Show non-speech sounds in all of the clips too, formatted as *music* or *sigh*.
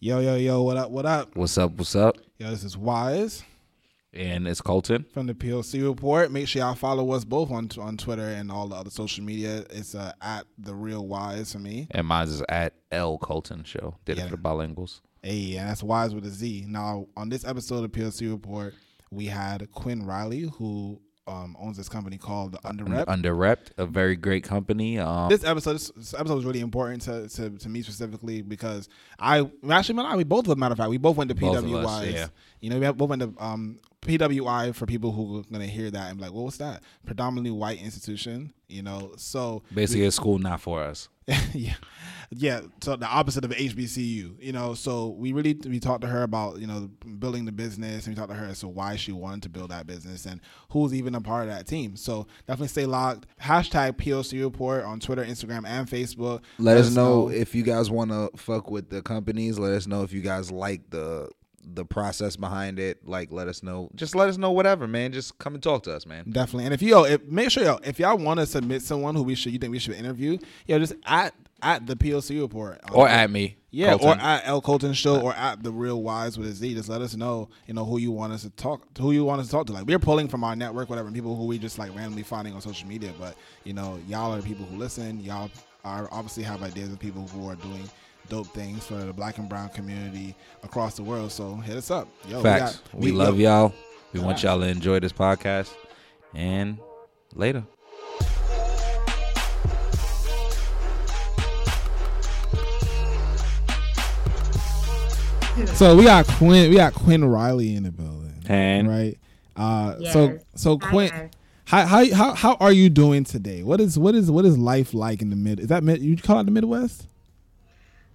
Yo, yo, yo, what up, what up? What's up? What's up? Yo, this is Wise And it's Colton. from the POC Report. Make sure y'all follow us both on on Twitter and all the other social media. It's uh, at The Real Wise for me. And mine is at L Colton Show. Did Yeah. it for the bilinguals. Hey, and that's Wise with a Z. Now, on this episode of POC Report, we had Kwyn Riley, who um, owns this company called The Underrep. Under Repped, a very great company. Um, this episode, this, this episode was really important to, to, to me specifically because I actually, man, I, we both, matter of fact, we both went to us, PWIs. yeah. You know, we both went to um, PWI for people who are gonna hear that and be like, well, what's that? Predominantly white institution. You know, so basically a school not for us. *laughs* yeah, yeah. So the opposite of HBCU, you know. So we really we talked to her about you know building the business, and we talked to her as to why she wanted to build that business and who's even a part of that team. So definitely stay locked. Hashtag POC report on Twitter, Instagram, and Facebook. Let us know if you guys want to fuck with the companies. Let us know if you guys like the the process behind it. Like, let us know. Just let us know whatever, man. Just come and talk to us, man. Definitely. And if you yo, if, make sure yo, if y'all want to submit someone who we should you think we should interview, yo, just at at the POC report um, Or at me. Yeah, Colton. or at L Colton Show, or at the Real Wise with a Z. Just let us know, you know, who you want us to talk, who you want us to talk to. Like we're pulling from our network, whatever, people who we just like randomly finding on social media. But you know, y'all are the people who listen. Y'all are obviously have ideas of people who are doing dope things for the Black and Brown community across the world. So hit us up, yo. Facts. got- We, love yo, y'all. We want y'all to enjoy this podcast. And later. So we got Kwyn, we got Kwyn Riley in the building, And right? Uh, so Yes. so Hi, Kwyn. How, how how how are you doing today? What is what is what is life like in the mid? Is that mid? You call it the Midwest?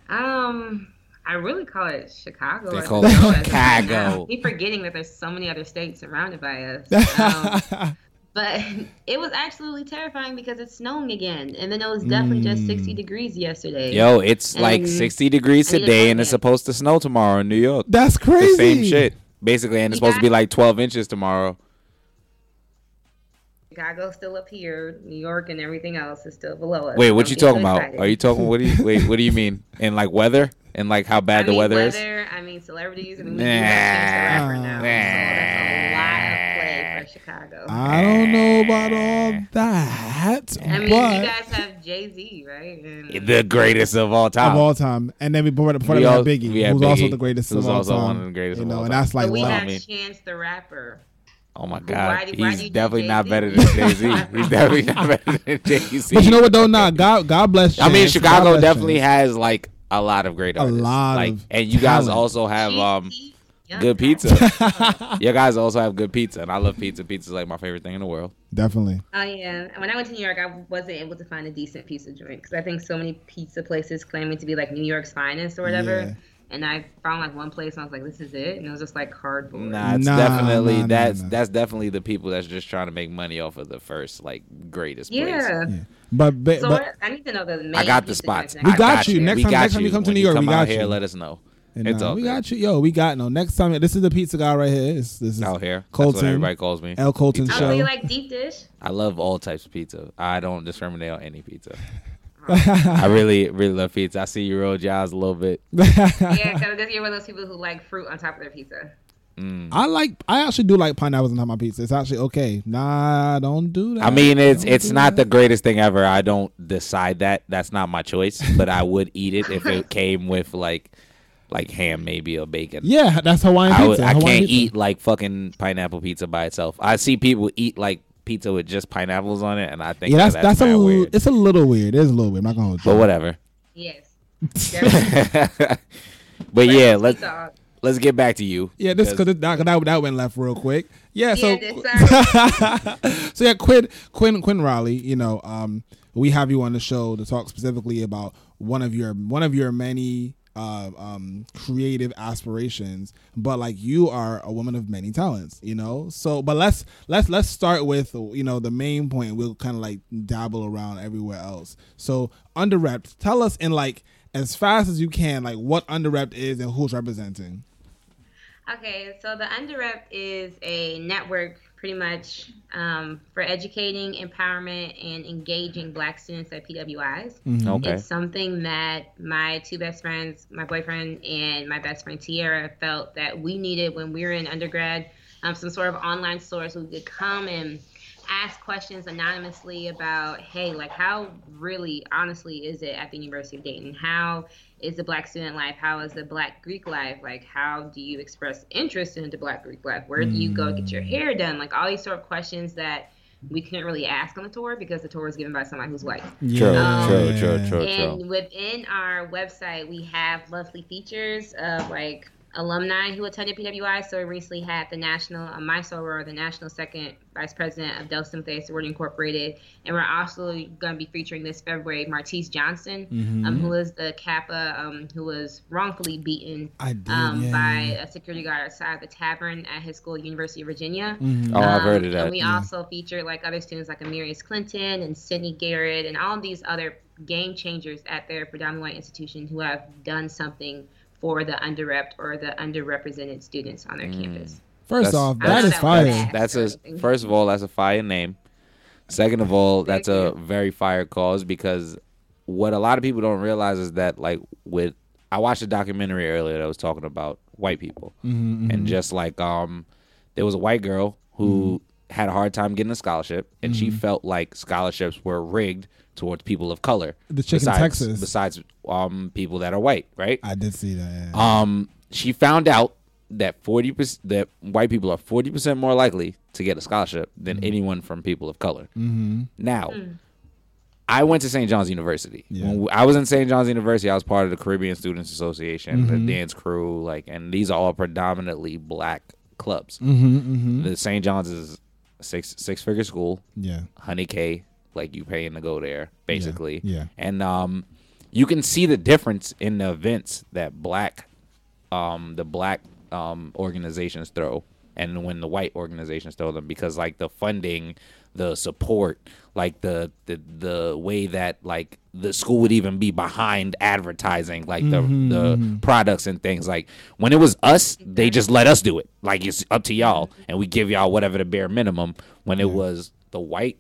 Um, I really call it Chicago. They call it know as of right Chicago. *laughs* now. Keep forgetting that there's so many other states surrounded by us. *laughs* Um, but it was absolutely terrifying because it's snowing again, and then it was definitely just 60 Mm. degrees yesterday. yo, it's like 60 degrees I need a today and it's supposed to snow tomorrow in New York. That's The crazy. same shit. Basically, and it's You supposed to be like 12 inches tomorrow. Chicago's still up here. New York and everything else is still below us. Wait, what Don't you get so talking about? excited. Are you talking? What do you wait? What do you mean? *laughs* And like weather and like how I bad the mean, weather, is? weather, I mean, celebrities. I mean, we do have Chance the Rapper now. So that's a lot of play for Chicago. I don't know about all that, I mean, but you guys have Jay Z, right? And The greatest of all time. of all time, and then we before, before We that we had Biggie, we had who's also the greatest who's of all also time. one of the greatest you of know, all and that's like but we love. have. Chance the Rapper. Oh my god, do- why he's do definitely not better than Jay Z. *laughs* He's definitely not better than Jay Z. But you know what though? Nah, God, God bless. You. I mean, Chicago definitely Chance. has like a lot of great artists. A artists. lot like, of and you guys also have um Cheesy, good pizza. *laughs* you guys also have good pizza, and I love pizza. Pizza's like my favorite thing in the world. definitely. Oh yeah. When I went to New York, I wasn't able to find a decent pizza joint because I think so many pizza places claiming to be like New York's finest or whatever. Yeah. And I found like one place and I was like, this is it, and it was just like cardboard. Nah, it's Nah, definitely nah, nah, that's nah. that's definitely the people that's just trying to make money off of the first like greatest place. Yeah. Yeah. But but, So but I need to know the main I got the pizza spots. We I got you. Next We time- got next time you come to When New York, come we out got here, you. let us know. and, it's uh, all we good. got you. Yo, we got no. Next time, this is the pizza guy right here. This, this is out here. That's Colton. what everybody calls me. L Colton Oh, show. you like deep dish? I love all types of pizza. I don't discriminate on any pizza. *laughs* I really, really love pizza. I see you roll jobs a little bit. *laughs* yeah, because you're one of those people who like fruit on top of their pizza. Mm. I like. I actually do like pineapples on top of my pizza. It's actually okay. Nah, don't do that. I mean, it's Don't it's do not the greatest thing ever. I don't decide that. That's not my choice. But I would eat it if it *laughs* came with like, like ham, maybe or bacon. Yeah, that's Hawaiian I, pizza. I Hawaiian can't pizza. eat like fucking pineapple pizza by itself. I see people eat like pizza with just pineapples on it, and I think Yeah, that's that that's, that's, a mad l- weird. it's a little weird. It's a little weird. I'm not gonna hold you. But whatever. Yes. *laughs* but yeah, let's let's get back to you. Yeah, this because that, that that went left real quick. Yeah, so Yeah, *laughs* so yeah, Kwyn Kwyn Kwyn Riley. You know, um, we have you on the show to talk specifically about one of your one of your many uh, um, creative aspirations, but like you are a woman of many talents, you know. So, but let's let's let's start with you know the main point. We'll kind of like dabble around everywhere else. So, underrepped. Tell us in like as fast as you can, like what underrepped is and who's representing. Okay, so the Underrep is a network pretty much um, for educating, empowerment, and engaging Black students at PWIs. Mm-hmm. Okay. It's something that my two best friends, my boyfriend and my best friend Tiara, felt that we needed when we were in undergrad. Um, some sort of online source where we could come and ask questions anonymously about, hey, like how really, honestly, is it at the University of Dayton? How is the Black student life? How is the Black Greek life? Like, how do you express interest into Black Greek life? Where do you go get your hair done? Like all these sort of questions that we couldn't really ask on the tour because the tour was given by somebody who's white. True, Um, true, true, true, true. And within our website, we have lovely features of like alumni who attended PWI. So we recently had the national, uh, my soror, the national second vice president of Delta Sigma Theta Sorority Incorporated, and we're also going to be featuring this February Martese Johnson, Mm-hmm. um, who is the Kappa um, who was wrongfully beaten did, um, yeah, by yeah, a security guard outside the tavern at his school, University of Virginia. Mhm. Oh, I've heard of Um, that. And we Yeah. also featured like other students like Amirius Clinton and Sydney Garrett and all of these other game changers at their predominantly white institution who have done something for the underrepresented or the underrepresented students on their Mm. campus. First That's- off, I that love is that fire. one. That's a first of all, that's a fire name. Second of all, that's a very fire cause because what a lot of people don't realize is that like with I watched a documentary earlier that was talking about white people Mm-hmm, and just like um there was a white girl who had a hard time getting a scholarship and she felt like scholarships were rigged towards people of color. The chick in besides, Texas. besides um people that are white, right? I did see that. Yeah. Um, she found out that forty percent that white people are forty percent more likely to get a scholarship than anyone from people of color. mm-hmm. Now, I went to St. John's University. Yeah. When I was in St. John's University, I was part of the Caribbean Students Association, Mhm. the dance crew, like, and these are all predominantly black clubs. Mm-hmm, mm-hmm. The St. John's is six six figure school, Yeah. honey K, like you paying to go there, basically. Yeah. And um, you can see the difference in the events that black, um, the black um organizations throw, and when the white organizations throw them, because like the funding, the support, like the the the way that like the school would even be behind advertising, like the the products and things. Like when it was us, they just let us do it. Like it's up to y'all, and we give y'all whatever the bare minimum. When it was the white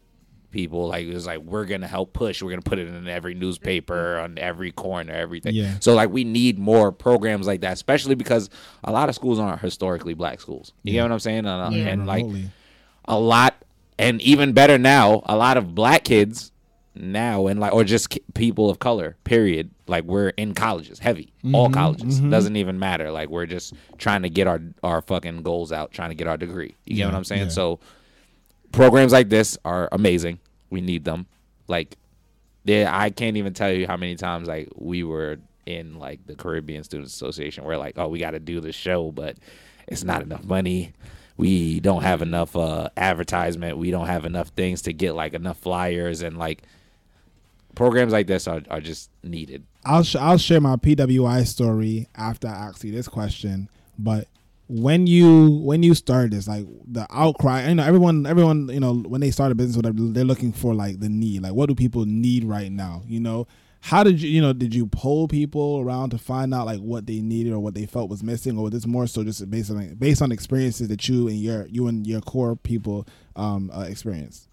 people like it was like we're gonna help push. We're gonna put it in every newspaper on every corner everything. Yeah. so like we need more programs like that especially because a lot of schools aren't historically black schools. You get what i'm saying? And, uh, Yeah. and like Remotely. a lot and even better now a lot of black kids now and like or just people of color period like we're in colleges heavy all colleges. Doesn't even matter. Like we're just trying to get our our fucking goals out trying to get our degree. You get what i'm saying? Yeah. so programs like this are amazing we need them. Like yeah i can't even tell you how many times like we were in like the caribbean students association where like oh we got to do this show but it's not enough money. We don't have enough uh advertisement. We don't have enough things to get like enough flyers and like programs like this are, are just needed. I'll sh- I'll share my PWI story after I ask you this question. But when you when you started this, like the outcry, you know, everyone everyone you know when they start a business, whatever, they're looking for like the need, like what do people need right now? You know, how did you you know did you poll people around to find out like what they needed or what they felt was missing, or was this more so just based on based on experiences that you and your you and your core people um uh, experienced?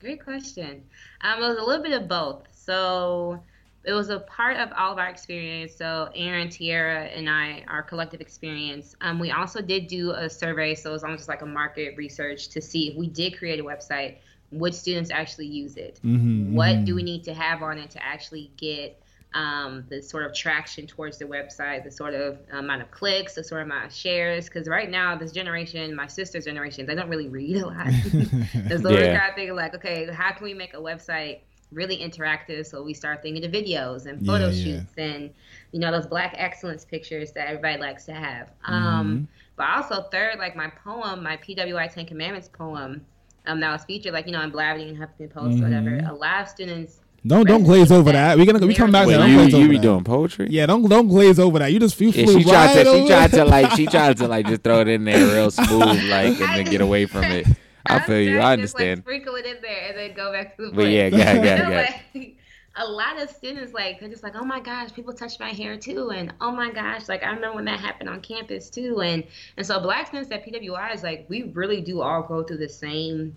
Great question. Um, it was a little bit of both. So it was a part of all of our experience. So Aaron, Tierra, and I, our collective experience. Um, we also did do a survey, so it was almost like a market research to see if we did create a website, would students actually use it? Mm-hmm, What do we need to have on it to actually get um, the sort of traction towards the website, the sort of amount of clicks, the sort of amount of shares? Because right now, this generation, my sister's generation, they don't really read a lot. *laughs* so Yeah. of thinking like, okay, how can we make a website really interactive? So we start thinking of videos and photo Yeah, yeah. shoots and you know those black excellence pictures that everybody likes to have. Mm-hmm. Um, but also third, like my poem, my PWI Ten Commandments poem. Um, that was featured like you know in Blavity and Huffington Post, whatever. Mm-hmm. A lot of students Don't don't glaze over that. We're gonna we come back. Wait, to that. you, Don't glaze you over be that. doing poetry Yeah, don't don't glaze over that. You just you Yeah, flew she tried right to. She tried to like. She tried to like just throw it in there real smooth, like, and then get away from it. *laughs* I feel you. I Just, like, understand. sprinkle it in there and then go back to the But point. yeah, yeah, *laughs* yeah. go ahead, go ahead. Like, a lot of students like they're just like, oh my gosh, people touch my hair too, and oh my gosh, like I remember when that happened on campus too, and and so black students at PWI is like we really do all go through the same,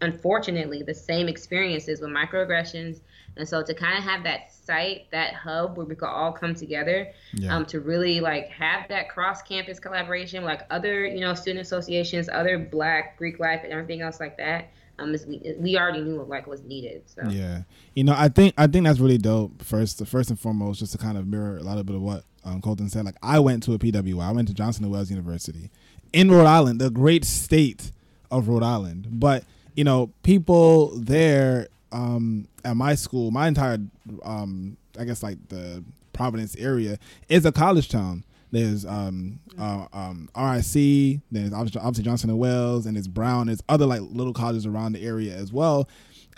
unfortunately, the same experiences with microaggressions, and so to kind of have that site, that hub where we could all come together, Yeah. um, to really like have that cross campus collaboration, like other you know student associations, other Black Greek life, and everything else like that. Um, is we we already knew like was needed. So. Yeah, you know, I think I think that's really dope. First, first and foremost, just to kind of mirror a little bit of what um, Colton said. Like, I went to a PWI. I went to Johnson and Wales University in Rhode Island, the great state of Rhode Island. But you know, people there um, at my school, my entire, um, I guess, like the Providence area is a college town. There's um, uh, um, RIC, there's obviously Johnson and Wales, and there's Brown. There's other like little colleges around the area as well.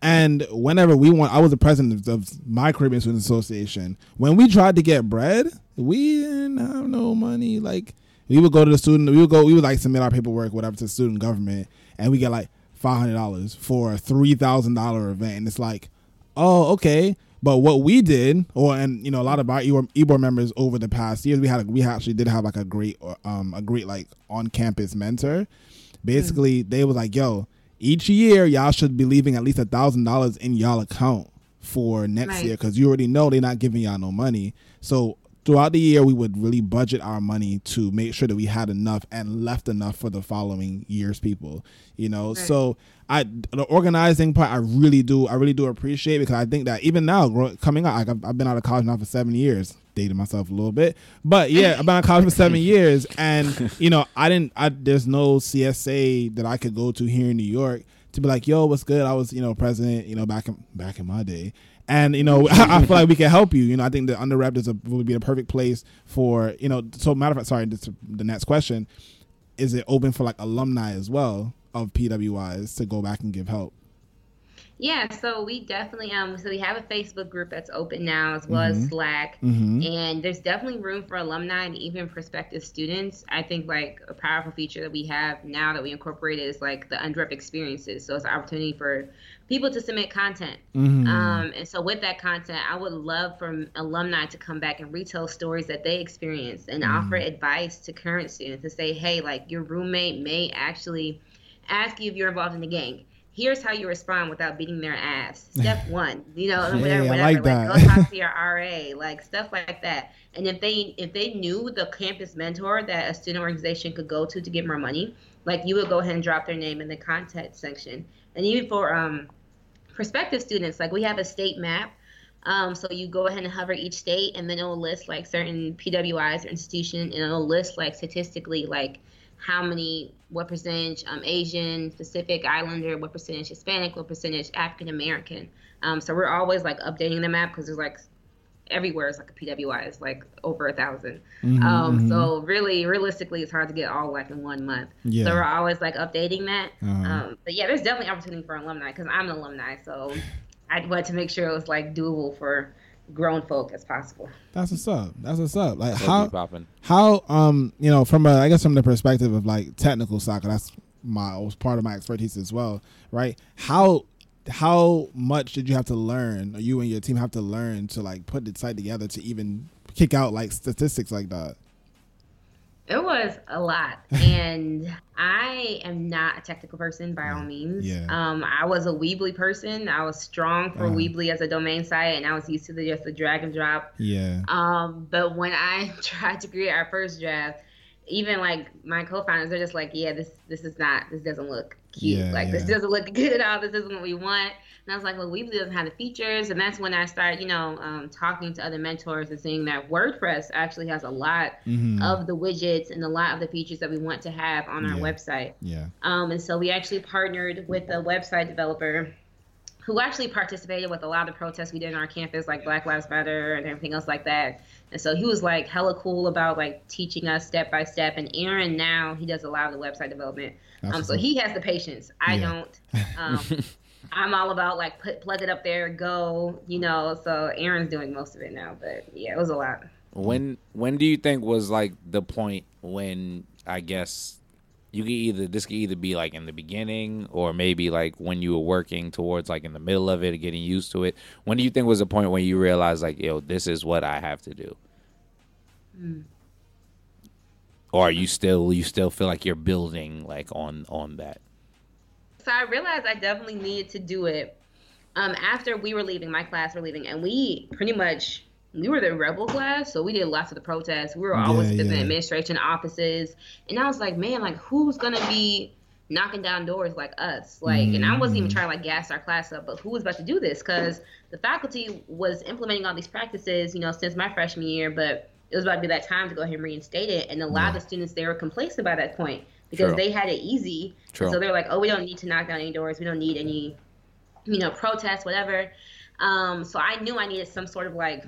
And whenever we want, I was the president of my Caribbean Students Association. When we tried to get bread, we didn't have no money. Like we would go to the student, we would go, we would like submit our paperwork, whatever, to the student government, and we get like five hundred dollars for a three thousand dollar event, and it's like, oh, okay. But what we did, or and you know, a lot of our E-board, members over the past years, we had we actually did have like a great, um, a great like on campus mentor. Basically, they was like, yo, each year y'all should be leaving at least a thousand dollars in y'all account for next Right. year because you already know they're not giving y'all no money. So throughout the year, we would really budget our money to make sure that we had enough and left enough for the following year's people. You know, Right. so I the organizing part I really do I really do appreciate because I think that even now coming out like I've, I've been out of college now for seven years dated myself a little bit but yeah I've been out of college for seven *laughs* years and you know I didn't I there's no CSA that I could go to here in New York to be like yo what's good I was you know president you know back in back in my day and you know *laughs* I feel like we can help you you know I think the underrep is a would be the perfect place for you know so matter of fact sorry the next question is it open for like alumni as well of PWIs to go back and give help? Yeah, so we definitely um so we have a Facebook group that's open now as well Mhm. as Slack. Mm-hmm. And there's definitely room for alumni and even prospective students. I think like a powerful feature that we have now that we incorporated is like the UNDREP experiences. So it's an opportunity for people to submit content. Mm-hmm. Um, and so with that content, I would love for alumni to come back and retell stories that they experienced and offer advice to current students to say, hey, like your roommate may actually ask you if you're involved in the gang. Here's how you respond without beating their ass. *laughs* Step one, you know, Hey, whatever, whatever. like Like, that. go talk to *laughs* your RA, like stuff like that. And if they if they knew the campus mentor that a student organization could go to to get more money, like you would go ahead and drop their name in the contact section. And even for um prospective students, like we have a state map. Um, so you go ahead and hover each state, and then it'll list like certain PWIs or institution, and it'll list like statistically like how many, what percentage um, Asian, Pacific Islander, what percentage Hispanic, what percentage African American. Um, so we're always like updating the map because there's like everywhere is like a PWI is like over a 1000 Mhm, Um, mhm. so really, realistically, it's hard to get all like in one month. Yeah. So we're always like updating that. Uh-huh. Um, but yeah, there's definitely opportunity for alumni because I'm an alumni, so I wanted to make sure it was like doable for grown folk as possible. That's what's up. That's what's up. Like So how how um you know from a I guess from the perspective of like technical soccer that's my was part of my expertise as well right how how much did you have to learn or you and your team have to learn to like put the site together to even kick out like statistics like that It was a lot, *laughs* and I am not a technical person by all means. Yeah. Um, I was a Weebly person. I was strong for Uh-huh. Weebly as a domain site, and I was used to the, just the drag and drop. yeah Um, but when I *laughs* tried to create our first draft, even like my co-founders, they're just like, "Yeah, this this is not. This doesn't look cute. Yeah, like this doesn't look *laughs* good at all. This isn't what we want." And I was like, "Well, Weebly doesn't have the features." And that's when I started, you know, um, talking to other mentors and seeing that WordPress actually has a lot Mhm. of the widgets and a lot of the features that we want to have on our Yeah. website. yeah Um, and so we actually partnered with a website developer who actually participated with a lot of the protests we did on our campus, like Black Lives Matter and everything else like that. And so he was like hella cool about like teaching us step by step. And Aaron now he does a lot of the website development. Um, so he has the patience. I Yeah. don't. Um, *laughs* I'm all about like put plug it up there, go, you know. So Aaron's doing most of it now. But yeah, it was a lot. When when do you think was like the point when I guess you can either this could either be like in the beginning or maybe like when you were working towards like in the middle of it, getting used to it. When do you think was the point when you realized like, yo, this is what I have to do? Hmm. Or are you still you still feel like you're building like on on that? So I realized I definitely needed to do it. Um, after we were leaving, my class were leaving, and we pretty much we were the rebel class, so we did lots of the protests. We were always Yeah, visiting yeah. administration offices, and I was like, man, like who's gonna be knocking down doors like us? Like, and I wasn't Mm. even trying to like gas our class up, but who was about to do this? Because the faculty was implementing all these practices, you know, since my freshman year, but it was about to be that time to go ahead and reinstate it, and a lot of the students they were complacent by that point because True. they had it easy. True. So they're like, oh, we don't need to knock down any doors. We don't need any, you know, protests, whatever. Um, so I knew I needed some sort of like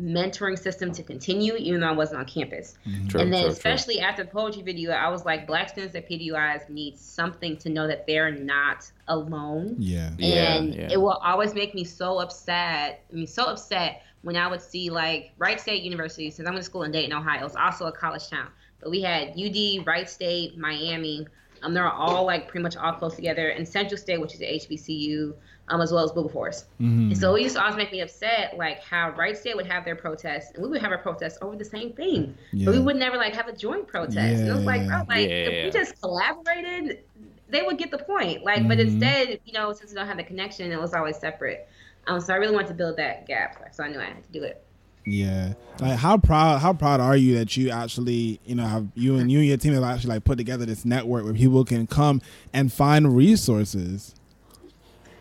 mentoring system to continue, even though I wasn't on campus. True, and then, true, true. especially after the poetry video, I was like, black students at PWIs need something to know that they're not alone. Yeah. Yeah, and yeah. it will always make me so upset. I mean, so upset when I would see like Wright State University, since I went to school in Dayton, Ohio. It's also a college town, but we had UD, Wright State, Miami. Um, they're all like pretty much all close together, and Central State, which is a HBCU, um, as well as Wilberforce. Mm-hmm. And so it used to always make me upset, like how Wright State would have their protests, and we would have our protests over the same thing, but we would never like have a joint protest. Yeah. And it was like, bro, like Yeah. if we just collaborated, they would get the point. Like, but Mhm. instead, you know, since we don't have the connection, it was always separate. Um, so I really wanted to build that gap, so I knew I had to do it. Yeah. Like how proud how proud are you that you actually, you know, have you and you and your team have actually like put together this network where people can come and find resources.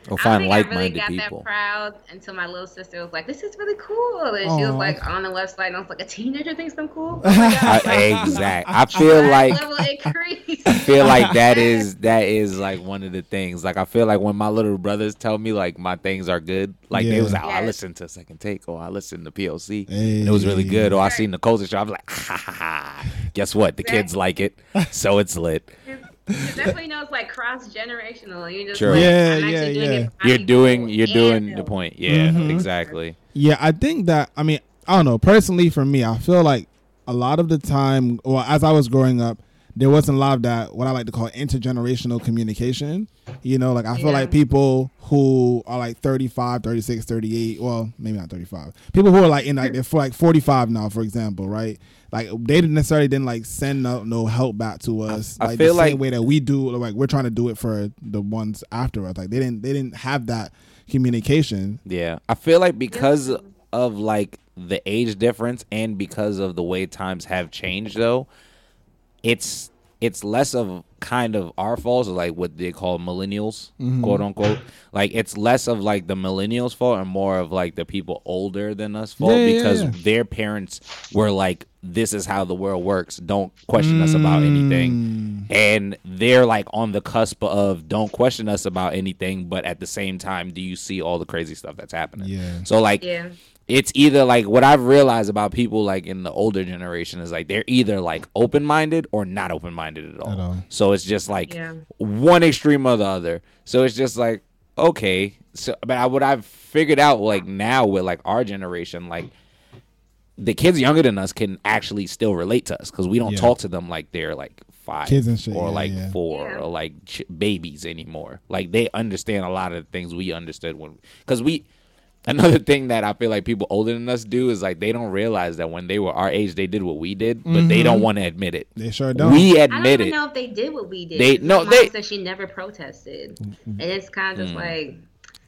Or I find don't think I really like-minded got people. that proud until my little sister was like, "This is really cool," and she was like on the website, and I was like, "A teenager thinks I'm cool." *laughs* Oh my I, God. exact. I feel like level increase. I feel *laughs* like that is that is like one of the things. Like I feel like when my little brothers tell me like my things are good, like they was like, oh, I Yes. listened to Second Take or I listened to POC Hey. and it was really good. Or I seen the culture show. I was like, ha ha ha. Guess what? The kids like it, so it's lit. That's when you know it's like cross generational. You're just Sure. like, Yeah, I'm yeah, doing yeah. it You're doing you're doing the point. Yeah, Mhm. exactly. Yeah, I think that I mean, I don't know, personally for me, I feel like a lot of the time well, as I was growing up, there wasn't a lot of that what I like to call intergenerational communication. You know, like I feel Yeah. like people who are like 35, 36, 38, well, maybe not 35. People who are like in like they're for like 45 now, for example, right? Like they didn't necessarily didn't like send no, no help back to us I like feel the same like- way that we do like we're trying to do it for the ones after us. Like they didn't they didn't have that communication. Yeah, I feel like because of like the age difference and because of the way times have changed, though, it's it's less of kind of our fault, or like what they call millennials, Mm-hmm. quote unquote. Like it's less of like the millennials' fault and more of like the people older than us fault Yeah, yeah, because yeah. their parents were like, "This is how the world works. Don't question us about Mm. anything." and they're like on the cusp of don't question us about anything but at the same time do you see all the crazy stuff that's happening Yeah. so like Yeah. It's either like what i've realized about people like in the older generation is like they're either like open-minded or not open-minded at all, At all. so it's just like Yeah. one extreme or the other so it's just like okay so but I, what i've figured out like now with like our generation like the kids younger than us can actually still relate to us because we don't Yeah. talk to them like they're like five Kids and shit, or yeah, like yeah. four Yeah. or like ch- babies anymore. Like they understand a lot of the things we understood when because we. Another *laughs* thing that I feel like people older than us do is like they don't realize that when they were our age they did what we did, but they don't want to admit it. They sure don't. We admit I don't admit even it. know if they did what we did. They- 'cause no, my they- said she never protested, and it's kind of just like.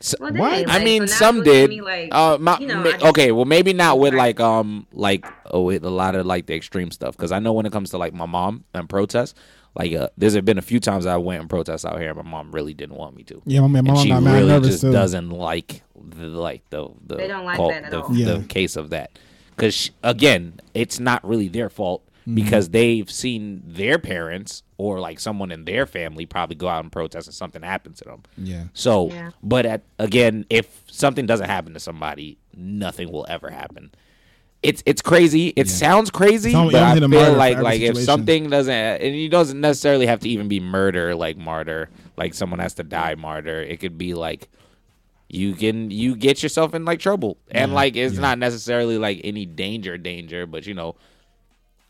So- Well, What? dang, I mean, so some it's looking at did. me Like, uh, my, you know, ma- just- okay, well, maybe not with Right. like um like oh with a lot of like the extreme stuff because I know when it comes to like my mom and protests, like uh, there's been a few times I went and protest out here, and my mom really didn't want me to. Yeah, my man, my and mom she got mad really nervous just too. doesn't like the like the the They don't like cult- that at the, all. the case of that because again, it's not really their fault Mm-hmm. because they've seen their parents or like someone in their family probably go out and protest and something happens to them. Yeah. So, Yeah. but at, again, if something doesn't happen to somebody, nothing will ever happen. It's it's crazy. It Yeah. sounds crazy, It's but I don't need a martyr feel for like every like if something doesn't, and it doesn't necessarily have to even be murder, like martyr, like someone has to die martyr. It could be like you can you get yourself in like trouble, and Yeah, like it's yeah. not necessarily like any danger danger, but you know.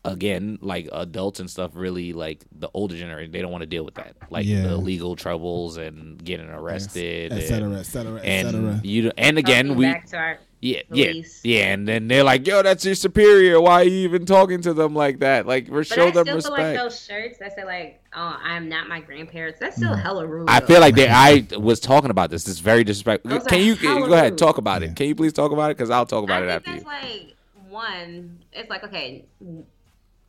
again, like adults and stuff, really like the older generation, they don't want to deal with that, like Yeah. the legal troubles and getting arrested, et cetera, and, et cetera, et and cetera. you and again Talking we back to yeah yeah yeah, and then they're like, yo, that's your superior. Why are you even talking to them like that? Like, we're But show I them still feel like those shirts that say like, "Oh, I'm not my grandparents." That's still mm. hella rude. I feel like they, I was talking about this. This is very disrespectful. Those Can you hella go ahead rude. talk about it? Can you please talk about it? Because I'll talk about I it think after that's you. like one. It's like okay,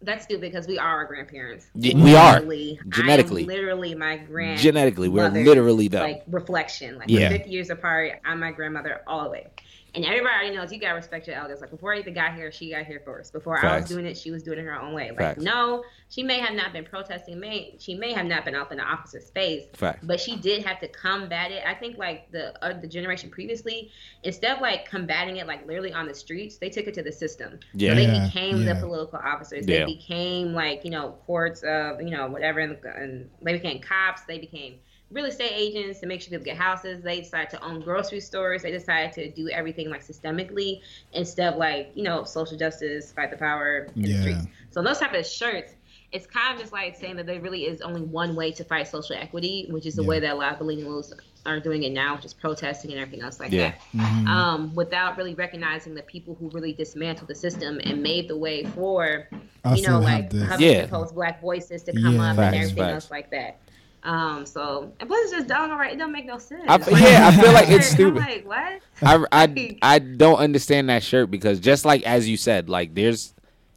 that's stupid because we are our grandparents. Yeah, we are. Literally, I am Genetically. literally my grand. Genetically, we're literally them. Like reflection. Like Yeah. we're 50 years apart. I'm my grandmother all the way. And everybody already knows you gotta respect your elders. Like before I even got here, she got here first. Before I was doing it, she was doing it her own way. Like Facts. no, she may have not been protesting. May she may have not been out in the officer's face, Fact. But she did have to combat it. I think like the uh, the generation previously, instead of like combating it like literally on the streets, they took it to the system. Yeah. So they Yeah, became yeah. the political officers. Yeah. They became like you know courts of you know whatever, and, and they became cops. They became real estate agents to make sure people get houses. They decide to own grocery stores. They decide to do everything like systemically instead of like you know social justice, fight the power in Yeah. the streets. So those type of shirts. It's kind of just like saying that there really is only one way to fight social equity, which is the Yeah. way that a lot of millennials are doing it now, which is protesting and everything else like Yeah. that Mhm. um, without really recognizing the people who really dismantled the system and made the way for, Us you know, to have like this. Huffington Yeah. Post Black voices to come Yeah. up Facts, and everything facts. else like that. Um, so and plus it's just dumb, right? It don't make no sense. I f- yeah, I feel like it's I'm stupid. like, what? I, I, I don't understand that shirt because just like as you said, like there's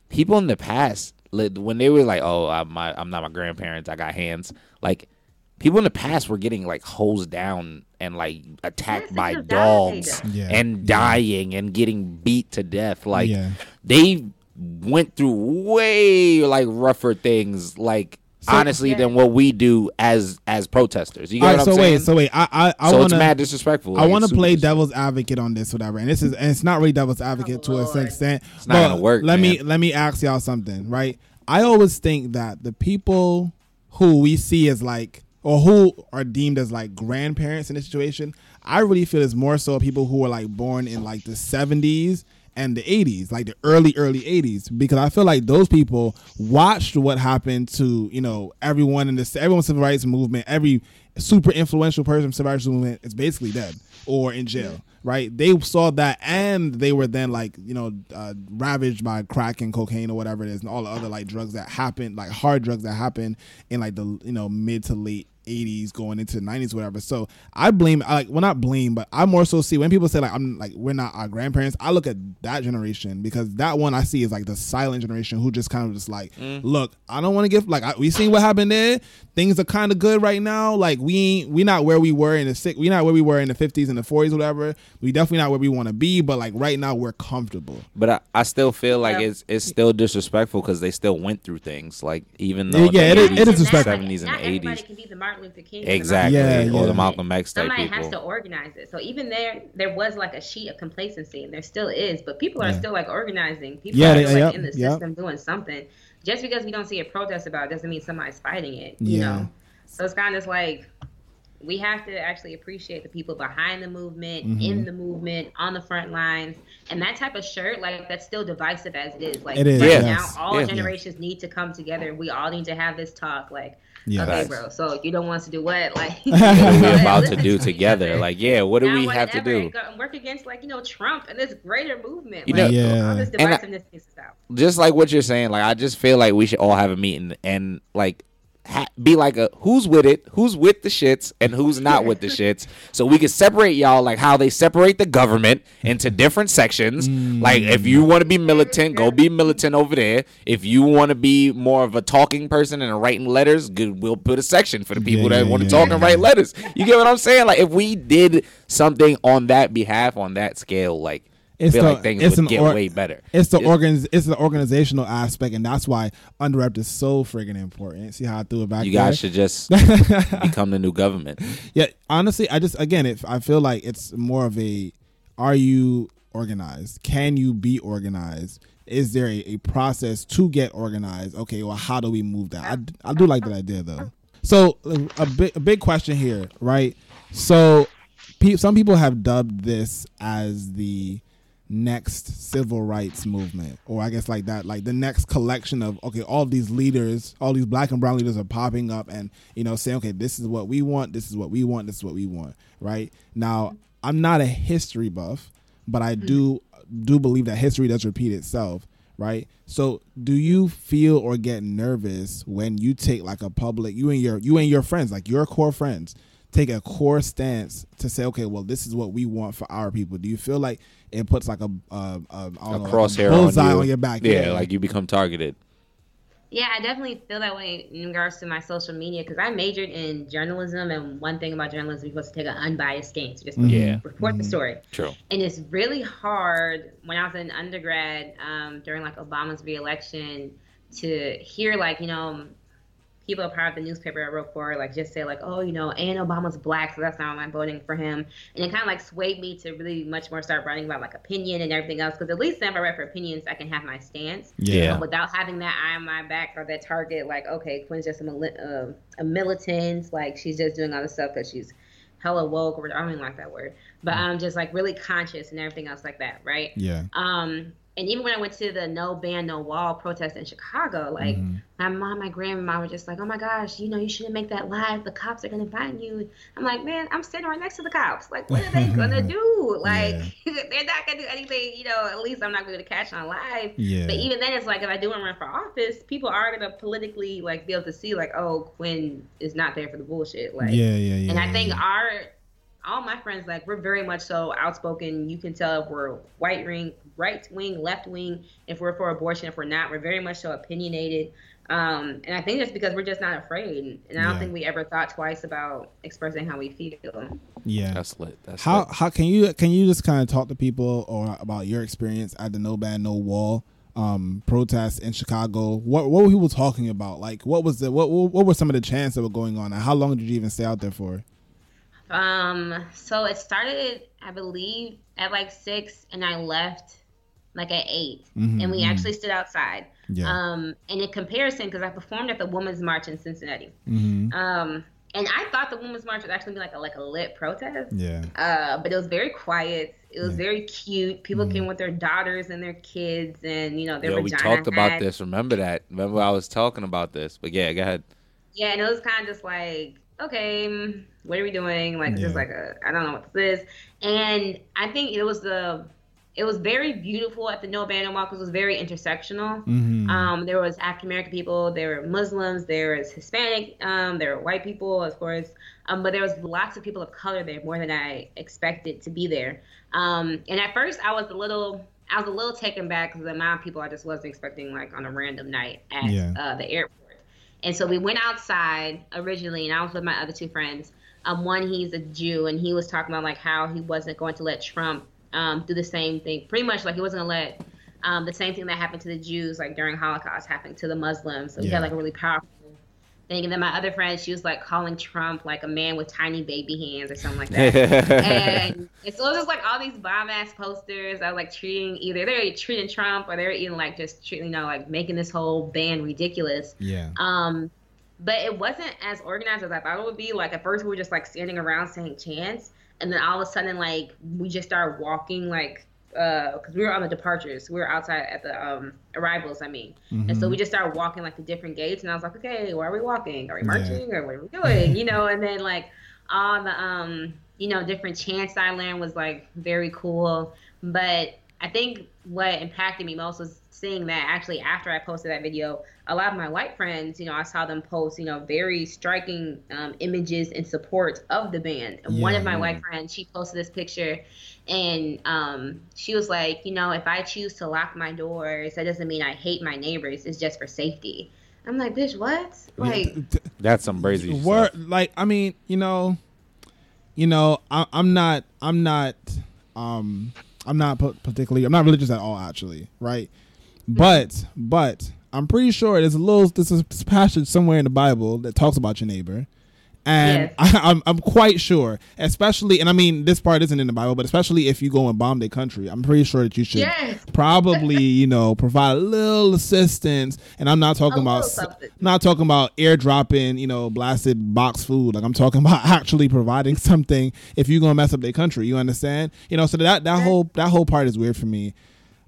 people in the past li- when they were like, "Oh, I'm my I'm not my grandparents. I got hands." Like people in the past were getting like hosed down and like attacked Yes, by dogs. Yeah. and dying and getting beat to death. Like Yeah. they went through way like rougher things. Like honestly, Yeah. than what we do as as protesters. You get All right, what so I'm wait, saying? so wait, I I, I so want it's to mad disrespectful. I Like, want to play devil's advocate on this, whatever. And this is and it's not really devil's oh, advocate to a Lord. certain extent. It's not gonna work, Let me let me ask y'all something, right? I always think that the people who we see as like or who are deemed as like grandparents in this situation, I really feel it's more so people who were like born in like the seventies and the 80s like the early early 80s because i feel like those people watched what happened to you know everyone in the everyone's civil rights movement every super influential person in civil rights movement is basically dead or in jail right? They saw that and they were then like you know uh, ravaged by crack and cocaine or whatever it is and all the other like drugs that happened like hard drugs that happened in like the you know mid to late 80s going into the 90s whatever so i blame I like well not blame but i more so see when people say like i'm like we're not our grandparents i look at that generation because that one i see is like the silent generation who just kind of just like mm. look i don't want to give like I, we seen what happened there things are kind of good right now like we ain't we not where we were in the sick we not where we were in the 50s and the 40s whatever we definitely not where we want to be but like right now we're comfortable But I, I still feel like Yeah. it's it's still disrespectful because they still went through things. Like even though Yeah, in the yeah, it is- 80s it is and disrespectful. 70s and Not the everybody 80s. Can be the Martin Luther King. Exactly. Yeah, Malcolm X. Or the Malcolm X type Somebody people. has to organize it. So even there, there was like a sheet of complacency, and there still is. But people are Yeah. still like organizing. People Yeah, are they- still like yep, in the yep. system doing something. Just because we don't see a protest about it doesn't mean somebody's fighting it. You Yeah. know. So it's kind of like we have to actually appreciate the people behind the movement, Mhm. in the movement, on the front lines, and that type of shirt, like that's still divisive as it is. Like It is, right yes. now, all Yeah. generations need to come together. We all need to have this talk. Like, Yeah. okay, Facts. bro. So you don't want us to do what? Like, *laughs* *laughs* What are we about to do together? Like, yeah, what do Now we have to do? and work against like you know Trump and this greater movement. You like, know- Yeah. all this And I- divisiveness needs to stop. Just like what you're saying, like I just feel like we should all have a meeting and like ha- be like a who's with it, who's with the shits, and who's not with the shits, so we can separate y'all like how they separate the government into different sections. Like if you mm. want to be militant, go be militant over there. If you want to be more of a talking person and writing letters, good, we'll put a section for the people Yeah, that want to yeah, talk yeah. and write letters. You get what I'm saying? Like if we did something on that behalf, on that scale, like. It's feel the- like things it's would get or- way better. It's the It's- organs. It's the organizational aspect, and that's why underrep is so friggin' important. See how I threw it back. You there? guys should just *laughs* become the new government. Yeah, honestly, I just again, if I feel like it's more of a, are you organized? Can you be organized? Is there a, a process to get organized? Okay, well, how do we move that? I, I do like that idea though. So uh, a big a big question here, right? So pe- some people have dubbed this as the next civil rights movement or i guess like that like the next collection of okay all these leaders all these black and brown leaders are popping up and you know saying okay this is what we want this is what we want this is what we want right? Now i'm not a history buff but i do mm-hmm. do believe that history does repeat itself right? So do you feel or get nervous when you take like a public you and your you and your friends like your core friends take a core stance to say okay well this is what we want for our people? Do you feel like it puts like a a, a, I don't A know, like crosshair bullseye on, you. on your back Yeah, like you become targeted. Yeah, I definitely feel that way in regards to my social media because I majored in journalism, and one thing about journalism, you're supposed to take an unbiased stance, just Yeah. report the story. True. And it's really hard when I was in undergrad um, during like Obama's reelection to hear like you know people are part of the newspaper I wrote for like just say like oh you know and Obama's black so that's not why I'm voting for him. And it kind of like swayed me to really much more start writing about like opinion and everything else because at least then if I write for opinions I can have my stance. Yeah. but without having that eye on my back or that target, like, okay, Kwyn's just a, mili- uh, a militant, like she's just doing all this stuff because she's hella woke, or I don't even like that word, but I'm just like really conscious and everything else like that, right? yeah. Um, and even when I went to the No Ban No Wall protest in Chicago, like Mm-hmm. my mom, my grandma were just like, "Oh my gosh, you know, you shouldn't make that live. The cops are gonna find you." I'm like, "Man, I'm sitting right next to the cops. Like, what are they gonna *laughs* do? Like, *laughs* they're not gonna do anything. You know, at least I'm not gonna catch on live." yeah But even then, it's like if I do run for office, people are gonna politically like be able to see like, oh, Kwyn is not there for the bullshit. Like, yeah yeah yeah and I yeah, think yeah. our all my friends like we're very much so outspoken. You can tell if we're white wing, right wing, left wing. If we're for abortion, if we're not, we're very much so opinionated. Um, and I think that's because we're just not afraid. And I don't Yeah. think we ever thought twice about expressing how we feel. yeah That's lit. That's how lit. how can you can you just kind of talk to people or about your experience at the No Ban No Wall um protest in Chicago? What what were people talking about? Like what was the what what what were some of the chants that were going on? And how long did you even stay out there for? Um, so it started, I believe, at like six, and I left like at 8 Mhm, and we mhm. actually stood outside. Yeah. Um, and in comparison, because I performed at the Women's March in Cincinnati, hmm um, and I thought the Women's March would actually be like a like a lit protest. Yeah. Uh, but it was very quiet. It was Yeah. very cute. People Mhm. came with their daughters and their kids, and you know their Yo, we vagina talked about had- this. Remember that? Remember I was talking about this. But yeah, go ahead. Yeah, and it was kind of just like, okay, mm, what are we doing? Like, Yeah. just like a, I don't know what this is. And I think it was the, it was very beautiful at the No Ban Walk because it was very intersectional. hmm Um, there was African American people, there were Muslims, there was Hispanic, um, there were white people, of course, um, but there was lots of people of color there, more than I expected to be there. Um, and at first, I was a little, I was a little taken back because the amount of people I just wasn't expecting, like on a random night at Yeah. uh, the airport. And so we went outside originally, and I was with my other two friends. Um, one, he's a Jew, and he was talking about like how he wasn't going to let Trump um, do the same thing. Pretty much like he wasn't going to let um, the same thing that happened to the Jews like during Holocaust happened to the Muslims. So we had like a really powerful thing. And then my other friend, she was like calling Trump like a man with tiny baby hands or something like that. *laughs* and, and so it was just like all these bomb ass posters. I was like treating either they're treating Trump or they're even like just treating, you know, like making this whole ban ridiculous. Yeah. Um, but it wasn't as organized as I thought it would be. Like at first we were just like standing around saying chants, and then all of a sudden like we just started walking like because we were on the departures, we were outside at the um, arrivals. I mean, and so we just started walking like the different gates, and I was like, okay, where are we walking? Are we Yeah. marching or what are we doing? You know, and then like all the um you know different chants I learned was like very cool, but I think what impacted me most was seeing that actually after I posted that video, a lot of my white friends, you know, I saw them post, you know, very striking um, images in support of the band. And one of my white friends, she posted this picture and um, she was like, you know, if I choose to lock my doors, that doesn't mean I hate my neighbors. It's just for safety. I'm like, bitch, what? Like, That's some crazy Word, stuff. like I mean, you know, you know, I, I'm not, I'm not, um, I'm not particularly, I'm not religious at all, actually, right? But, but I'm pretty sure there's a little, there's a passage somewhere in the Bible that talks about your neighbor, And Yes. I, I'm I'm quite sure, especially, and I mean this part isn't in the Bible, but especially if you go and bomb their country, I'm pretty sure that you should Yes. probably *laughs* you know provide a little assistance. And I'm not talking A about not talking about airdropping you know blasted box food. Like I'm talking *laughs* about actually providing something if you're gonna mess up their country. You understand? You know, so that that whole that whole part is weird for me.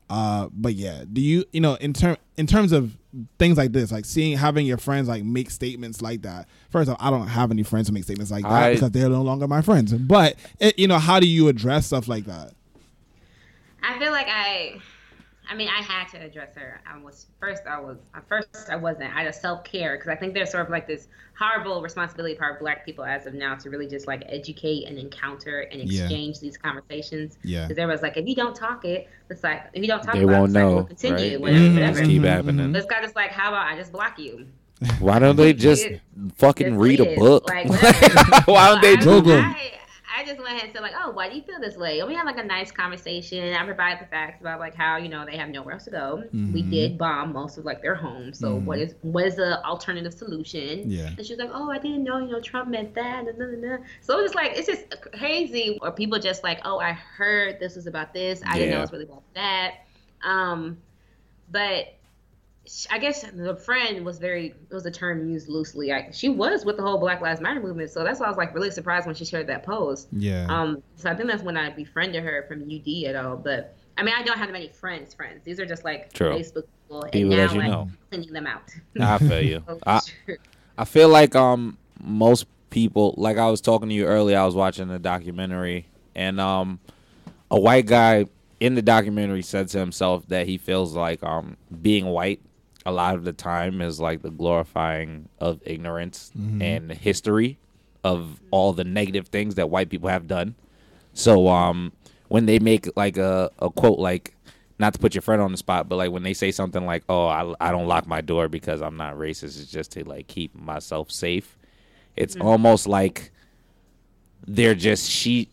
Uh, but yeah, do you you know in term in terms of things like this, like seeing having your friends like make statements like that? First off, I don't have any friends who make statements like that I- because they're no longer my friends. But it, you know, how do you address stuff like that? I feel like I, I mean, I had to address her. I was first. I was at first. I wasn't. I just self care because I think there's sort of like this horrible responsibility part of Black people as of now to really just like educate and encounter and Yeah. exchange these conversations. Yeah. Because everyone's like, if you don't talk it, it's like if you don't talk They about won't it, it's like, know, we'll continue, right? whatever, Yeah, whatever. just keep Mhm, happening. This guy just like, how about I just block you? Why don't they just It- fucking Just read a book? Like. *laughs* Why don't they I. Google. I, I just went ahead and said like, oh, why do you feel this way? And we had like a nice conversation. I provided the facts about like how you know they have nowhere else to go. We Mhm. did bomb most of like their homes. So Mhm. what is what is the alternative solution? Yeah. And she was like, oh, I didn't know you know Trump meant that. Nah, nah, nah. So it's just like it's just crazy. Or people just like, oh, I heard this was about this. I didn't know Yeah. it was really about that. Um, but I guess the friend was very it was a term used loosely. Like she was with the whole Black Lives Matter movement, so that's why I was like really surprised when she shared that post. Yeah. Um, so I think that's when I befriended her from UD at all. But I mean, I don't have many friends. Friends, these are just like True. Facebook people, and People now that you I'm know. cleaning them out. I feel you. *laughs* Oh, I, sure. I feel like um most people like I was talking to you earlier, I was watching a documentary and um a white guy in the documentary said to himself that he feels like um being white a lot of the time is like the glorifying of ignorance and history of all the negative things that white people have done. So um when they make like a, a quote like not to put your friend on the spot, but like when they say something like, "Oh, I, I don't lock my door because I'm not racist," it's just to like keep myself safe. It's almost like they're just she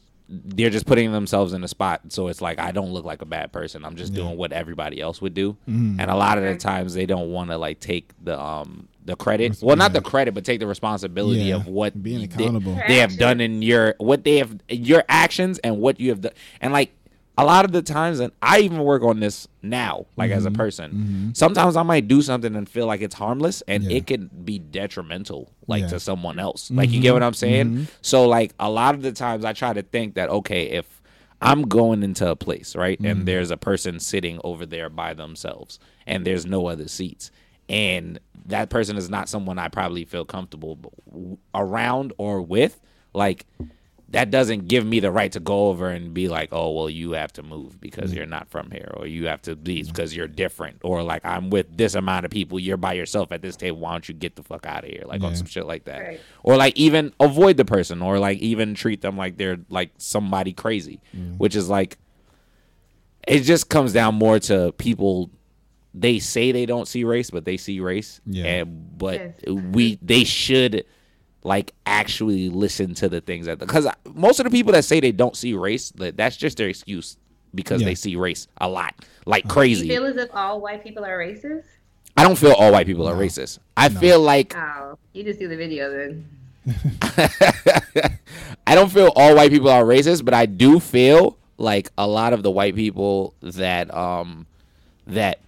they're just putting themselves in a spot so it's like I don't look like a bad person. I'm just doing what everybody else would do. Mm-hmm. And a lot of the times they don't want to like take the um the credit. Well, not the credit, but take the responsibility Yeah. of what Being they- accountable. they have done in your what they have your actions and what you have done. And like a lot of the times and I even work on this now like as a Mm-hmm. person. Mm-hmm. Sometimes I might do something and feel like it's harmless and Yeah. it can be detrimental like Yeah. to someone else. Like you get mm-hmm. what I'm saying? Mm-hmm. So like a lot of the times I try to think that okay, if I'm going into a place, right? And there's a person sitting over there by themselves and there's no other seats. And that person is not someone I probably feel comfortable around or with. Like that doesn't give me the right to go over and be like, "Oh, well, you have to move because mm-hmm. you're not from here, or you have to leave because you're different, or like I'm with this amount of people, you're by yourself at this table. Why don't you get the fuck out of here?" Like on some shit like that, Right. or like even avoid the person, or like even treat them like they're like somebody crazy, which is like it just comes down more to people they say they don't see race but they see race Yeah. and but Yes. we they should like actually listen to the things that because most of the people that say they don't see race that that's just their excuse because Yeah. they see race a lot like Do you crazy feel as if all white people are racist? i don't feel all white people are racist i feel like Oh, you just do the video then. *laughs* I don't feel all white people are racist, but I do feel like a lot of the white people that um that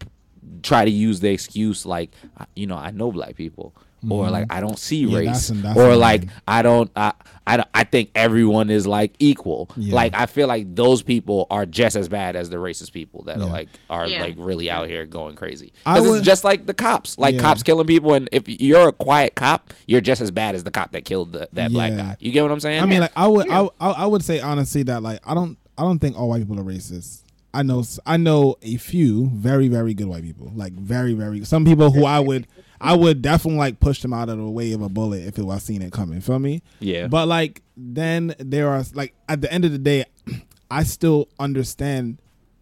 try to use the excuse like you know I know black people or like I don't see Mm-hmm. Yeah, race that's- that's or like I don't I, I I think everyone is like equal. Yeah. Like I feel like those people are just as bad as the racist people that Yeah. are like are Yeah. like really out here going crazy. I Because would- it's just like the cops, like Yeah. cops killing people, and if you're a quiet cop, you're just as bad as the cop that killed the, that black guy. You get what I'm saying? I mean, like I would, I, I, I would say honestly that like I don't, I don't think all white people are racist. I know, I know a few very, very good white people. Like very, very some people who I would, I would definitely like push them out of the way of a bullet if it was seen it coming. Feel me? Yeah. But like then there are like at the end of the day, I still understand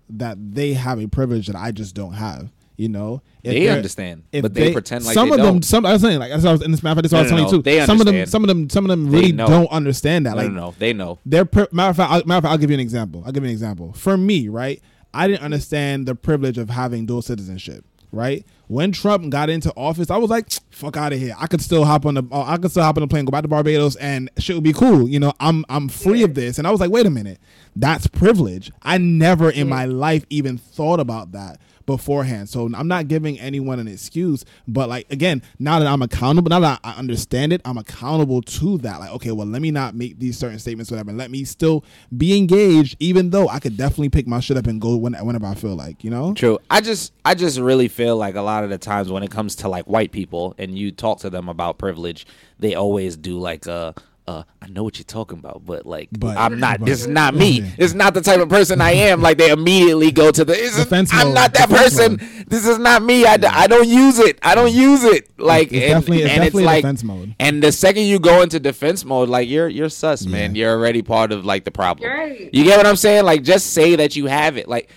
that they have a privilege that I just don't have. You know, If They understand, if but they pretend like some they of them. don't. Some of them, I was saying like as I was in this matter of fact, this is I was No, no, telling you no, too. they Some of them, some of them, some of them really don't understand that. no, like no, no, they know. they're matter of fact. I'll, matter of fact, I'll give you an example. I'll give you an example. For me, right, I didn't understand the privilege of having dual citizenship, right. When Trump got into office, I was like, "Fuck out of here! I could still hop on the, uh, I could still hop on the plane, go back to Barbados, and shit would be cool. You know, I'm I'm free of this." And I was like, "Wait a minute, that's privilege. I never in my life even thought about that." Beforehand. So I'm not giving anyone an excuse, but like again, now that I'm accountable, now that I understand it, I'm accountable to that. Like, okay, well, let me not make these certain statements, whatever. Let me still be engaged, even though I could definitely pick my shit up and go when, whenever I feel like, you know. True. I just I just really feel like a lot of the times when it comes to like white people and you talk to them about privilege, they always do like a uh, I know what you're talking about, but like, But- I'm not. but- this is not me. Yeah. It's not the type of person I am. Like they immediately go to the. Is, Defense I'm mode. not that person. mode. This is not me. I, I don't use it. I don't use it. Like It's and, definitely- it's and definitely it's like defense mode. And the second you go into defense mode, like you're you're sus, man. You're already part of like the problem. Right. You get what I'm saying? Like just say that you have it. Like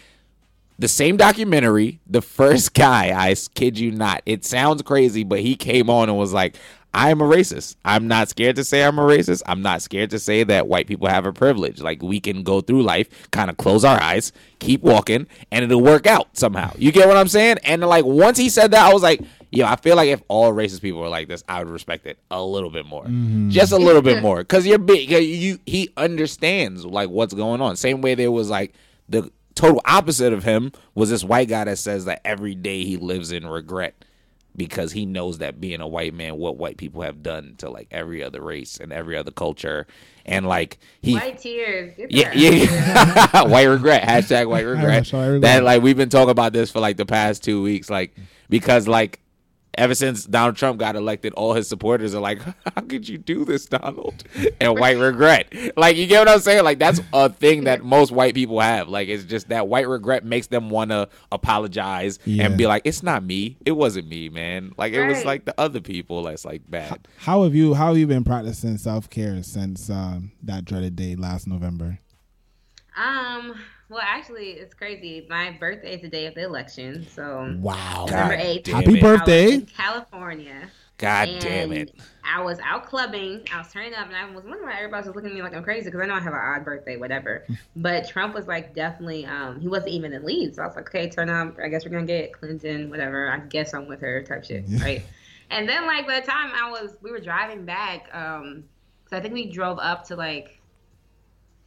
the same documentary, the first *laughs* guy, I kid you not, it sounds crazy, but he came on and was like, I am a racist. I'm not scared to say I'm a racist. I'm not scared to say that white people have a privilege. Like we can go through life, kind of close our eyes, keep walking, and it'll work out somehow. You get what I'm saying? And like once he said that, I was like, yo, I feel like if all racist people were like this, I would respect it a little bit more. Mm-hmm. Just a little bit *laughs* more. Cause you're big you he understands like what's going on. Same way there was like the total opposite of him was this white guy that says that every day he lives in regret because he knows that being a white man what white people have done to like every other race and every other culture and like he White tears. Get yeah, that. yeah. *laughs* white regret. Hashtag white *laughs* regret. Hashtag white regret. That like we've been talking about this for like the past two weeks, like because like ever since Donald Trump got elected, all his supporters are like, *laughs* "How could you do this, Donald?" And white regret. Like you get what I'm saying? Like that's a thing that most white people have. Like it's just that white regret makes them want to apologize Yeah. and be like, "It's not me. It wasn't me, man. Like it was like the other people that's like bad." How have you how have you been practicing self care since um, that dreaded day last November? Um. Well, actually, it's crazy. My birthday is the day of the election, so Wow. God November eighth. damn Happy it. birthday. in California. God and damn it. I was out clubbing. I was turning up, and I was wondering why everybody was looking at me like I'm crazy because I know I have an odd birthday, whatever. *laughs* but Trump was like definitely, um, he wasn't even in the lead. So I was like, okay, turn up. I guess we're gonna get Clinton, whatever. I guess I'm with her, type shit, *laughs* right? And then like by the time I was, we were driving back, um, so I think we drove up to like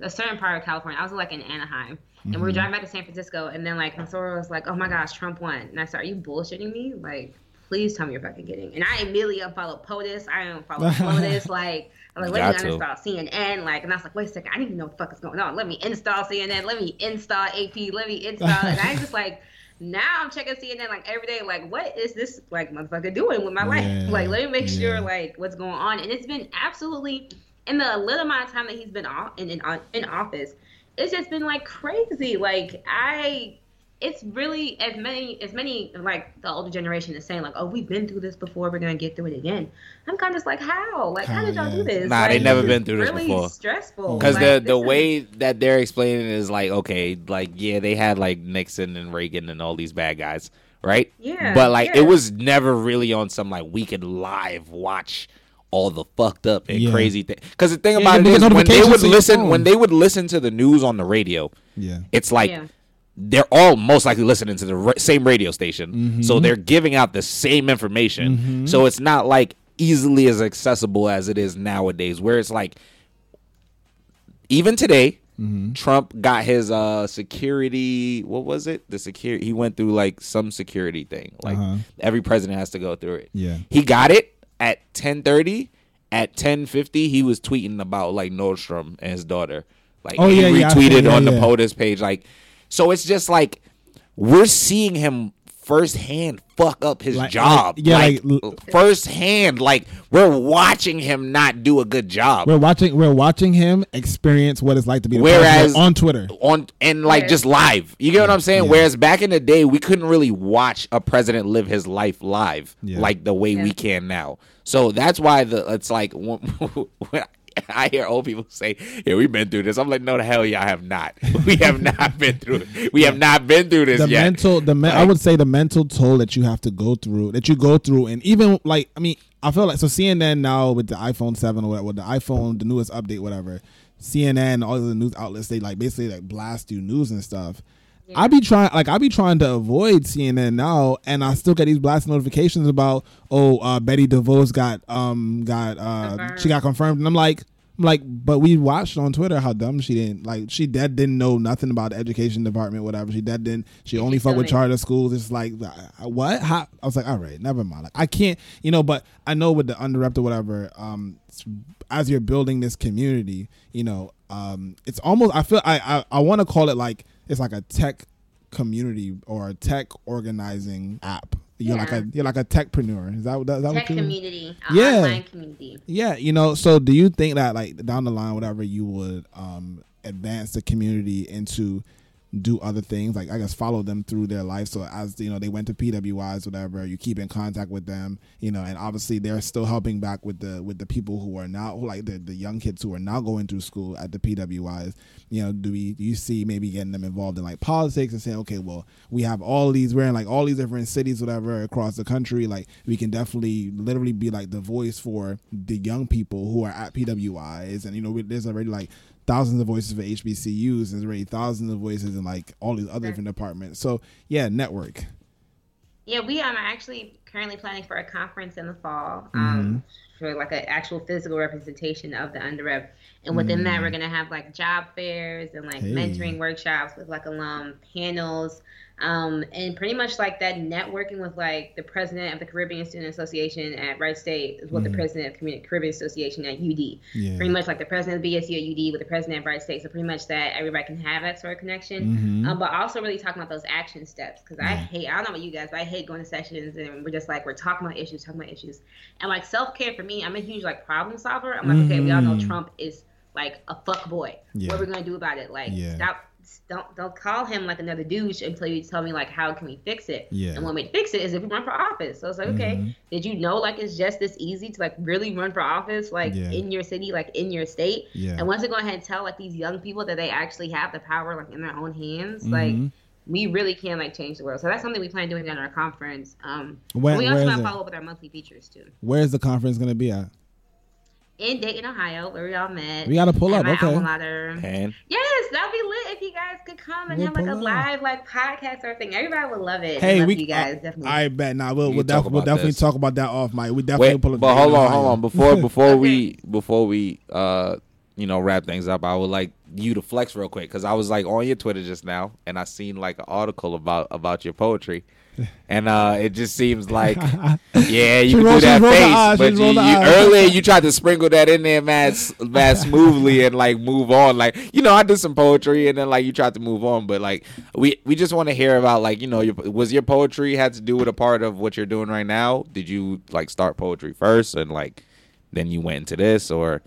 a certain part of California. I was like in Anaheim. And we were mm-hmm. driving back to San Francisco, and then like Sora was like, "Oh my gosh, Trump won!" And I said, "Are you bullshitting me? Like, please tell me you're fucking kidding." And I immediately unfollowed POTUS. I unfollowed *laughs* POTUS. Like, I'm like, let me uninstall CNN. Like, and I was like, wait a second, I need to know what the fuck is going on. Let me install CNN. Let me install AP. Let me install. and I just like. Now I'm checking CNN like every day. Like, what is this like motherfucker doing with my Yeah, life? Like, let me make yeah. sure like what's going on. And it's been absolutely in the little amount of time that he's been off in in, in office, it's just been like crazy. Like I, it's really as many as many like the older generation is saying like, oh, we've been through this before. We're gonna get through it again. I'm kind of just like, how? Like, how How, did y'all yeah. do this? Nah, they never been through this really before. Stressful. Because Like, the this the is- way that they're explaining it is like okay, like yeah, they had like Nixon and Reagan and all these bad guys, right? Yeah, But like yeah. it was never really on some like we could live watch all the fucked up and Yeah. crazy things. Because the thing Yeah, about you it get is when they would listen phone. when they would listen to the news on the radio, Yeah. it's like Yeah. they're all most likely listening to the ra- same radio station, Mm-hmm. so they're giving out the same information. So it's not like easily as accessible as it is nowadays, where it's like even today. Mm-hmm. Trump got his uh security. What was it? The security. He went through like some security thing. Like Uh-huh. every president has to go through it. Yeah. He got it at ten thirty. At ten fifty, he was tweeting about like Nordstrom and his daughter. Like Oh, he yeah, retweeted. Yeah, on the. POTUS page. Like so, it's just like we're seeing him firsthand fuck up his Like- job. like- yeah, like, like, firsthand. Like we're watching him not do a good job. We're watching we're watching him experience what it's like to be the Whereas- on Twitter. on and like just live. You get what I'm saying? Yeah. Whereas back in the day, we couldn't really watch a president live his life live Yeah. like the way we can now. So that's why the it's like *laughs* when, when *laughs* I hear old people say, "Yeah, we've been through this." I'm like, "No, the hell, y'all have not. *laughs* We have *laughs* not been through it. We have not been through this the yet." mental the me- I would say the mental toll that you have to go through that you go through and even like I mean I feel like so CNN now with the iPhone 7 or whatever with the iPhone the newest update whatever CNN all the news outlets they like basically like blast you news and stuff I be trying, like I be trying to avoid CNN now, and I still get these blast notifications about, oh, uh, Betsy DeVos got, um, got, uh, Confirmed. she got confirmed, and I'm like, I'm like, but we watched on Twitter how dumb she didn't, like, she dead didn't know nothing about the education department, whatever. She dead didn't, she only fuck with charter schools. It's like, uh, what? How? I was like, all right, never mind. Like, I can't, you know, but I know with the Underrep'd or whatever, um, as you're building this community, you know, um, it's almost I feel I I, I want to call it like it's like a tech community or a tech organizing app. You're like a you're like a techpreneur. Is that, is that Tech what community, Yeah. online community. Yeah, you know. So do you think that like down the line, whatever you would um advance the community into do other things like I guess follow them through their life. So as you know, they went to PWIs, whatever. You keep in contact with them, you know, and obviously they're still helping back with the with the people who are now like the the young kids who are now going through school at the PWIs. You know, do we do you see maybe getting them involved in like politics and saying, okay, well, we have all these we're in like all these different cities, whatever, across the country. Like we can definitely literally be like the voice for the young people who are at PWIs, and you know, we- there's already like thousands of voices for HBCUs. There's already thousands of voices in like all these other different departments. So yeah, network. Yeah, we um, are actually currently planning for a conference in the fall Mm-hmm. um, for like an actual physical representation of the Underrep'd. And within that, we're going to have like job fairs and like Mm. Hey. mentoring workshops with like alum panels. Um, and pretty much like that networking with like the president of the Caribbean Student Association at Wright State is what the president of the Caribbean Association at UD. Mm-hmm. Yeah. Pretty much like the president of BSU at UD with the president of Wright State. So pretty much that everybody can have that sort of connection. Mhm. Um, but also really talking about those action steps because I hate I don't know about you guys, but I hate going to sessions and we're just like we're talking about issues, talking about issues, and like self care for me, I'm a huge like problem solver. I'm like, okay, we all know Mhm. Trump is like a fuck boy. Yeah. What are we gonna do about it? Like, Yeah. stop. Don't don't call him like another douche until you tell me like how can we fix it. Yeah. And one way to fix it is if we run for office. So it's like, okay, Mhm. did you know like it's just this easy to like really run for office like Yeah. in your city, like in your state? Yeah. And once they go ahead and tell like these young people that they actually have the power like in their own hands, like Mhm. we really can like change the world. So that's something we plan doing at our conference. Um, When- we also where want to follow up with our monthly features too. Where's the conference gonna be at? In Dayton, Ohio, where we all met. We gotta pull up. my Okay. alma mater. And Yes, that'd be lit if you guys could come and We'll have like a up. live like podcast or thing. Everybody would love it. Hey, love we you guys uh, definitely. I bet. Nah, we'll We we'll, def- we'll definitely this. talk about that off mic. We definitely wait, pull up. but hold Dayton, on, hold on. Before *laughs* before Okay. we before we uh you know wrap things up, I would like you to flex real quick because I was like on your Twitter just now and I seen like an article about about your poetry. *laughs* And uh, it just seems *laughs* like, yeah, you can rolled- do that face, eyes, but you, you, earlier you tried to sprinkle that in there, mad, s- smoothly, and like move on. Like you know, I did some poetry, and then like you tried to move on, but like we we just want to hear about like you know, your, was your poetry had to do with a part of what you're doing right now? Did you like start poetry first, and like then you went into this, or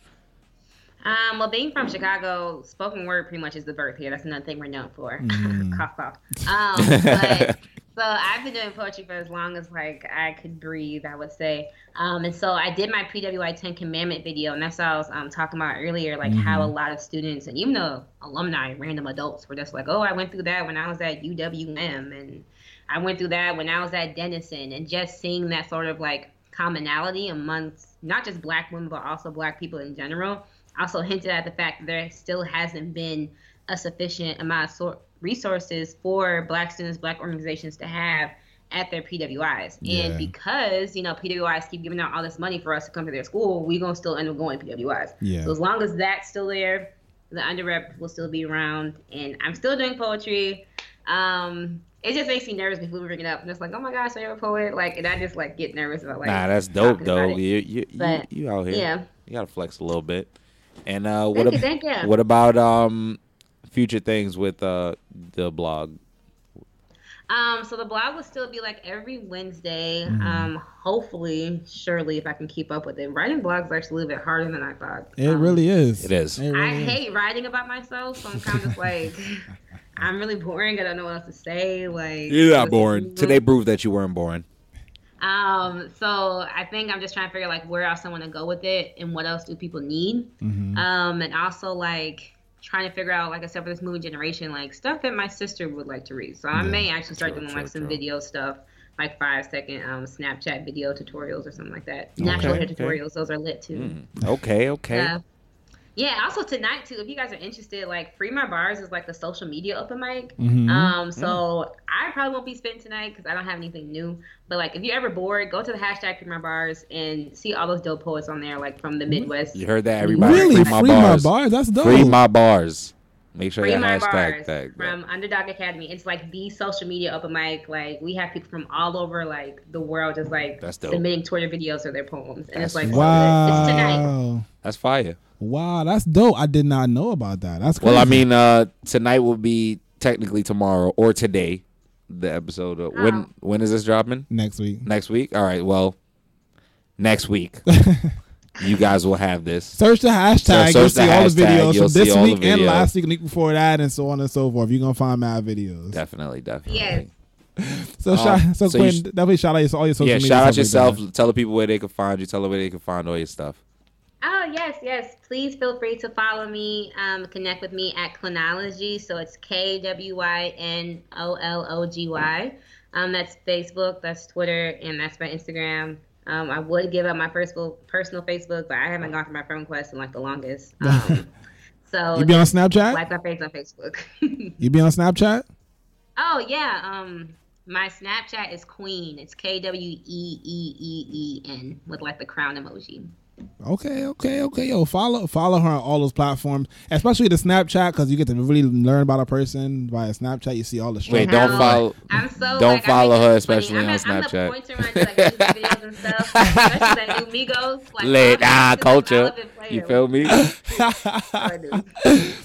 Um, well, being from Chicago, spoken word pretty much is the birth here. That's another thing we're known for. Mm. *laughs* cough, cough. Um, but, *laughs* so I've been doing poetry for as long as like I could breathe, I would say. Um, and so I did my PWI 10 Commandment video, and that's what I was um, talking about earlier, like how a lot of students and even the alumni, random adults, were just like, "Oh, I went through that when I was at UWM, and I went through that when I was at Denison," and just seeing that sort of like commonality amongst not just Black women but also Black people in general also hinted at the fact that there still hasn't been a sufficient amount of sor- resources for black students, black organizations to have at their PWIs. Yeah. And because, you know, PWIs keep giving out all this money for us to come to their school, we're going to still end up going PWIs. Yeah. So as long as that's still there, the Underrep'd will still be around. And I'm still doing poetry. Um, it just makes me nervous before we bring it up. I'm just like, oh my gosh, you're a poet. Like, and I just like get nervous about like. nah? That's dope though. You you, you you out here? Yeah. You gotta flex a little bit. And uh, what Thank you, thank you. what about um future things with uh the blog? Um, so the blog will still be like every Wednesday. Mm-hmm. Um, hopefully, surely, if I can keep up with it. Writing blogs is actually a little bit harder than I thought. It Um, really is. It is. It really I is. hate writing about myself, so I'm kind of like, *laughs* I'm really boring. I don't know what else to say. Like, You're not boring. Today proved that you weren't boring. Um, so I think I'm just trying to figure like where else I want to go with it and what else do people need. Mhm. Um, and also like trying to figure out, like I said, for this movie generation, like stuff that my sister would like to read. So I Yeah. may actually start True, doing true, like some true. video stuff, like five second um Snapchat video tutorials or something like that. Natural Okay, hair okay. tutorials, those are lit too. Mm. Okay, okay. Uh, Yeah, also tonight too, if you guys are interested, like Free My Bars is like the social media open mic. Mhm. Um, so I probably won't be spitting tonight because I don't have anything new. But like, if you're ever bored, go to the hashtag Free My Bars and see all those dope poets on there, like from the Midwest. You heard that, everybody? really? Free my Free bars. my bars. That's dope. Free my bars. Make sure Free you My hashtag Bars that. from Underdog Academy. It's like the social media open mic. Like we have people from all over like the world just like submitting Twitter videos of their poems, and That's it's like so. It's tonight. Wow. That's fire. Wow, that's dope. I did not know about that. That's crazy. Well, I mean, uh, tonight will be technically tomorrow or today. The episode. Of, when Oh. when is this dropping? next week. Next week. All right. Well, next week *laughs* you guys will have this. Search the hashtag. So you'll search the see all the videos from this see all week and last week, and week before that, and so on and so forth. You're gonna find mad videos. Definitely, definitely. Yes. So, Um, shout, so, so Kwyn, sh- definitely shout out your, all your social Yeah. media. Shout out stuff like yourself. Tell the people where they can find you. Tell them where they can find all your stuff. Oh yes, yes. Please feel free to follow me. Um, connect with me at Kwynology. So it's K W Y N O L O G Y. Um, that's Facebook, that's Twitter, and that's my Instagram. Um, I would give up my personal personal Facebook, but I haven't gone through my friend request in like the longest. *laughs* Um, so. You be on Snapchat? like my face on Facebook. *laughs* You be on Snapchat? oh yeah. Um, my Snapchat is Queen. It's K W E E E E N with like the crown emoji. Okay, okay, okay. Yo, follow follow her on all those platforms, especially the Snapchat, because you get to really learn about a person via Snapchat. You see all the Wait, struggles. don't follow- I'm so don't like, follow her, especially I'm on the- I'm Snapchat. the pointer on like music videos and *laughs* stuff, especially that new Migos. Like, Lit all ah culture. I love it, play You feel me? *laughs* I do.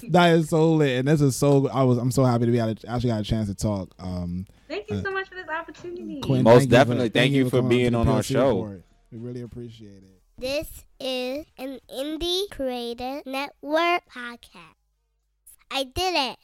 *laughs* that is so lit, and this is so. I was. I'm so happy to be able to actually got a chance to talk. Um, Thank you so much for this opportunity. Kwyn, Most thank you definitely. Thank you for coming being to on our show. Report. We really appreciate it. This is an Indie Creative Network podcast. I did it.